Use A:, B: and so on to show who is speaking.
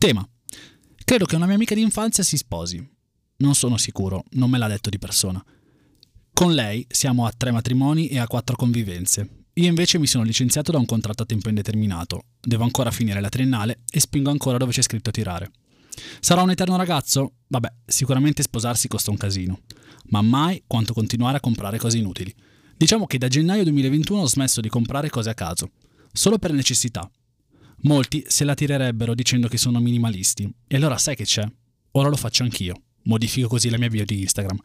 A: Tema. Credo che una mia amica di infanzia si sposi. Non sono sicuro, non me l'ha detto di persona. Con lei siamo a tre matrimoni e a quattro convivenze. Io invece mi sono licenziato da un contratto a tempo indeterminato. Devo ancora finire la triennale e spingo ancora dove c'è scritto tirare. Sarà un eterno ragazzo? Vabbè, sicuramente sposarsi costa un casino. Ma mai quanto continuare a comprare cose inutili. Diciamo che da gennaio 2021 ho smesso di comprare cose a caso, solo per necessità. Molti se la tirerebbero dicendo che sono minimalisti. E allora sai che c'è? Ora lo faccio anch'io. Modifico così la mia bio di Instagram.